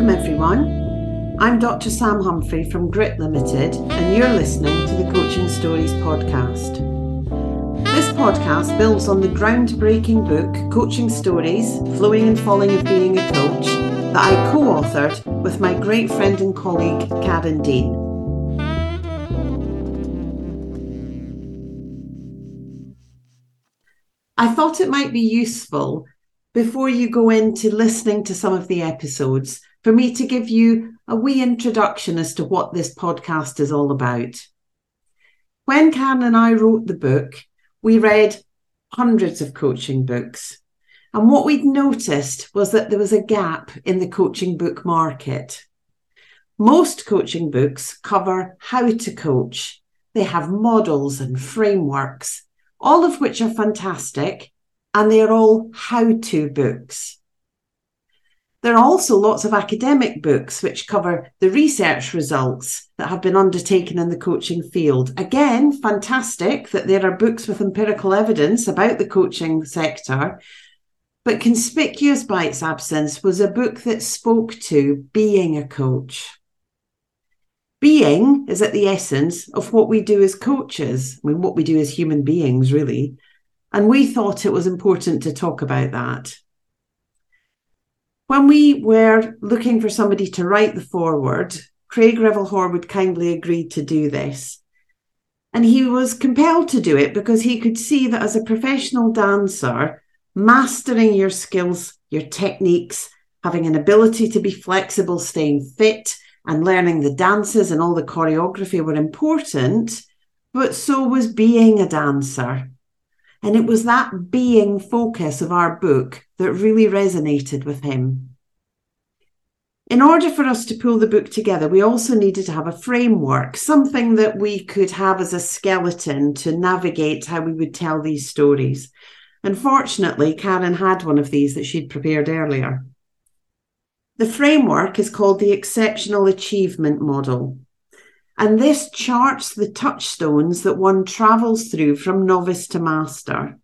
Welcome, everyone. I'm Dr. Sam Humphrey from Grit Limited, and you're listening to the Coaching Stories podcast. This podcast builds on the groundbreaking book Coaching Stories Flowing and Falling of Being a Coach that I co authored with my great friend and colleague, Karen Dean. I thought it might be useful before you go into listening to some of the episodes for me to give you a wee introduction as to what this podcast is all about. When Karen and I wrote the book, we read hundreds of coaching books. And what we'd noticed was that there was a gap in the coaching book market. Most coaching books cover how to coach. They have models and frameworks, all of which are fantastic and they're all how to books. There are also lots of academic books which cover the research results that have been undertaken in the coaching field. Again, fantastic that there are books with empirical evidence about the coaching sector. But conspicuous by its absence was a book that spoke to being a coach. Being is at the essence of what we do as coaches. I mean, what we do as human beings, really. And we thought it was important to talk about that. When we were looking for somebody to write the foreword, Craig Revel Horwood kindly agreed to do this. And he was compelled to do it because he could see that as a professional dancer, mastering your skills, your techniques, having an ability to be flexible, staying fit, and learning the dances and all the choreography were important, but so was being a dancer. And it was that being focus of our book that really resonated with him. In order for us to pull the book together, we also needed to have a framework, something that we could have as a skeleton to navigate how we would tell these stories. Unfortunately, Karen had one of these that she'd prepared earlier. The framework is called the Exceptional Achievement Model. And this charts the touchstones that one travels through from novice to master.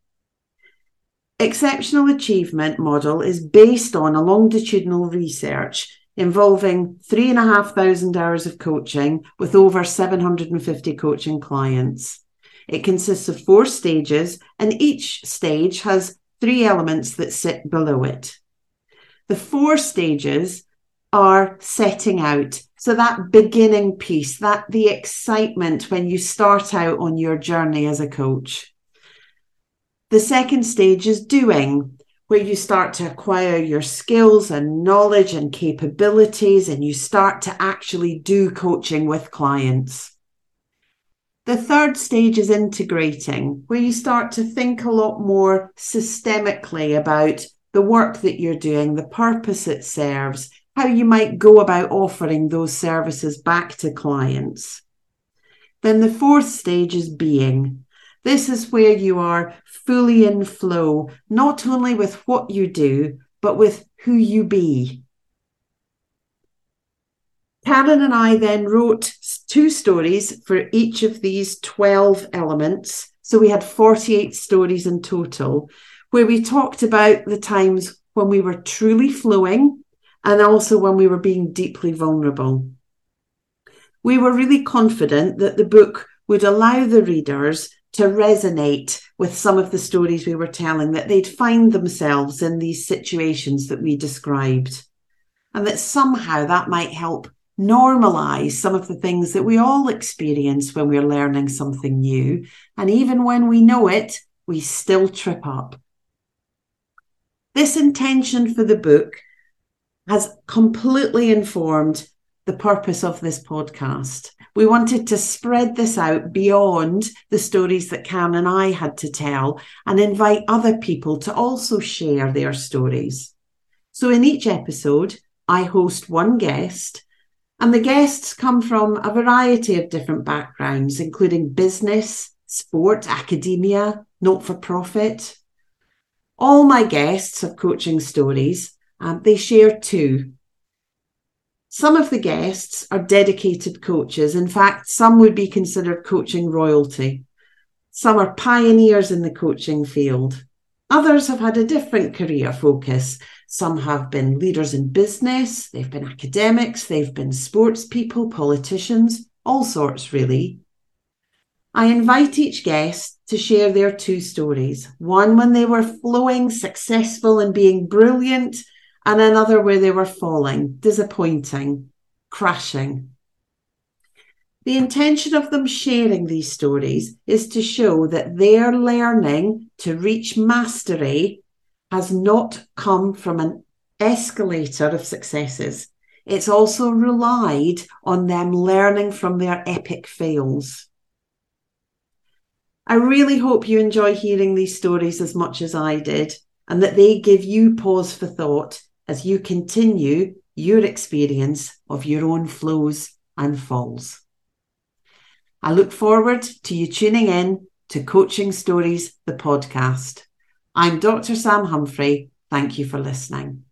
Exceptional Achievement Model is based on a longitudinal research involving 3,500 hours of coaching with over 750 coaching clients. It consists of four stages, and each stage has three elements that sit below it. The four stages are setting out so that beginning piece, that the excitement when you start out on your journey as a coach. The second stage is doing, where you start to acquire your skills and knowledge and capabilities, and you start to actually do coaching with clients. The third stage is integrating, where you start to think a lot more systemically about the work that you're doing, the purpose it serves, how you might go about offering those services back to clients. Then the fourth stage is being. This is where you are fully in flow, not only with what you do, but with who you be. Karen and I then wrote two stories for each of these 12 elements. So we had 48 stories in total, where we talked about the times when we were truly flowing and also when we were being deeply vulnerable. We were really confident that the book would allow the readers to resonate with some of the stories we were telling, that they'd find themselves in these situations that we described, and that somehow that might help normalize some of the things that we all experience when we're learning something new. And even when we know it, we still trip up. This intention for the book has completely informed the purpose of this podcast. We wanted to spread this out beyond the stories that Karen and I had to tell and invite other people to also share their stories. So in each episode, I host one guest, and the guests come from a variety of different backgrounds, including business, sport, academia, not for profit. All my guests have coaching stories um, they share two. Some of the guests are dedicated coaches. In fact, some would be considered coaching royalty. Some are pioneers in the coaching field. Others have had a different career focus. Some have been leaders in business, they've been academics, they've been sports people, politicians, all sorts really. I invite each guest to share their two stories one when they were flowing, successful, and being brilliant, and another where they were falling, disappointing, crashing. The intention of them sharing these stories is to show that their learning to reach mastery has not come from an escalator of successes. It's also relied on them learning from their epic fails. I really hope you enjoy hearing these stories as much as I did and that they give you pause for thought as you continue your experience of your own flows and falls. I look forward to you tuning in to Coaching Stories, the podcast. I'm Dr. Sam Humphrey. Thank you for listening.